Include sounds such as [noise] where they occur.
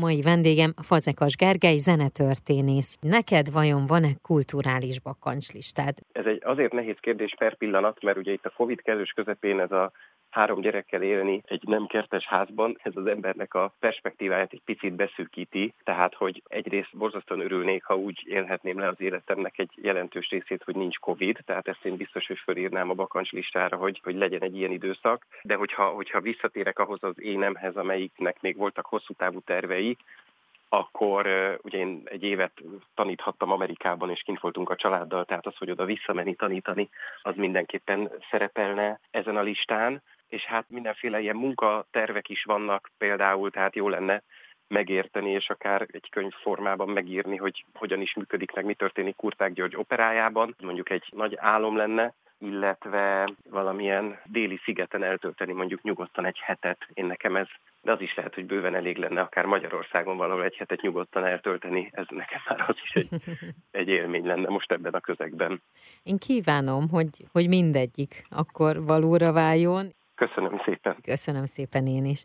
Mai vendégem Fazekas Gergely, zenetörténész. Neked vajon van-e kulturális bakancslistád? Ez egy azért nehéz kérdés per pillanat, mert ugye itt a Covid kezdős közepén ez a három gyerekkel élni egy nem kertes házban, ez az embernek a perspektíváját egy picit beszűkíti, tehát hogy egyrészt borzasztóan örülnék, ha úgy élhetném le az életemnek egy jelentős részét, hogy nincs Covid, tehát ezt én biztos, hogy fölírnám a bakancs listára, hogy, hogy legyen egy ilyen időszak, de hogyha, hogyha visszatérek ahhoz az énemhez, amelyiknek még voltak hosszú távú tervei, akkor ugye én egy évet taníthattam Amerikában, és kint voltunk a családdal, tehát az, hogy oda visszamenni tanítani, az mindenképpen szerepelne ezen a listán és hát mindenféle ilyen munkatervek is vannak például, tehát jó lenne megérteni, és akár egy könyv formában megírni, hogy hogyan is működik, meg mi történik Kurták György operájában. Mondjuk egy nagy álom lenne, illetve valamilyen déli szigeten eltölteni mondjuk nyugodtan egy hetet. Én nekem ez, de az is lehet, hogy bőven elég lenne akár Magyarországon valahol egy hetet nyugodtan eltölteni. Ez nekem már az is egy, [laughs] egy élmény lenne most ebben a közegben. Én kívánom, hogy, hogy mindegyik akkor valóra váljon. Köszönöm szépen. Köszönöm szépen én is.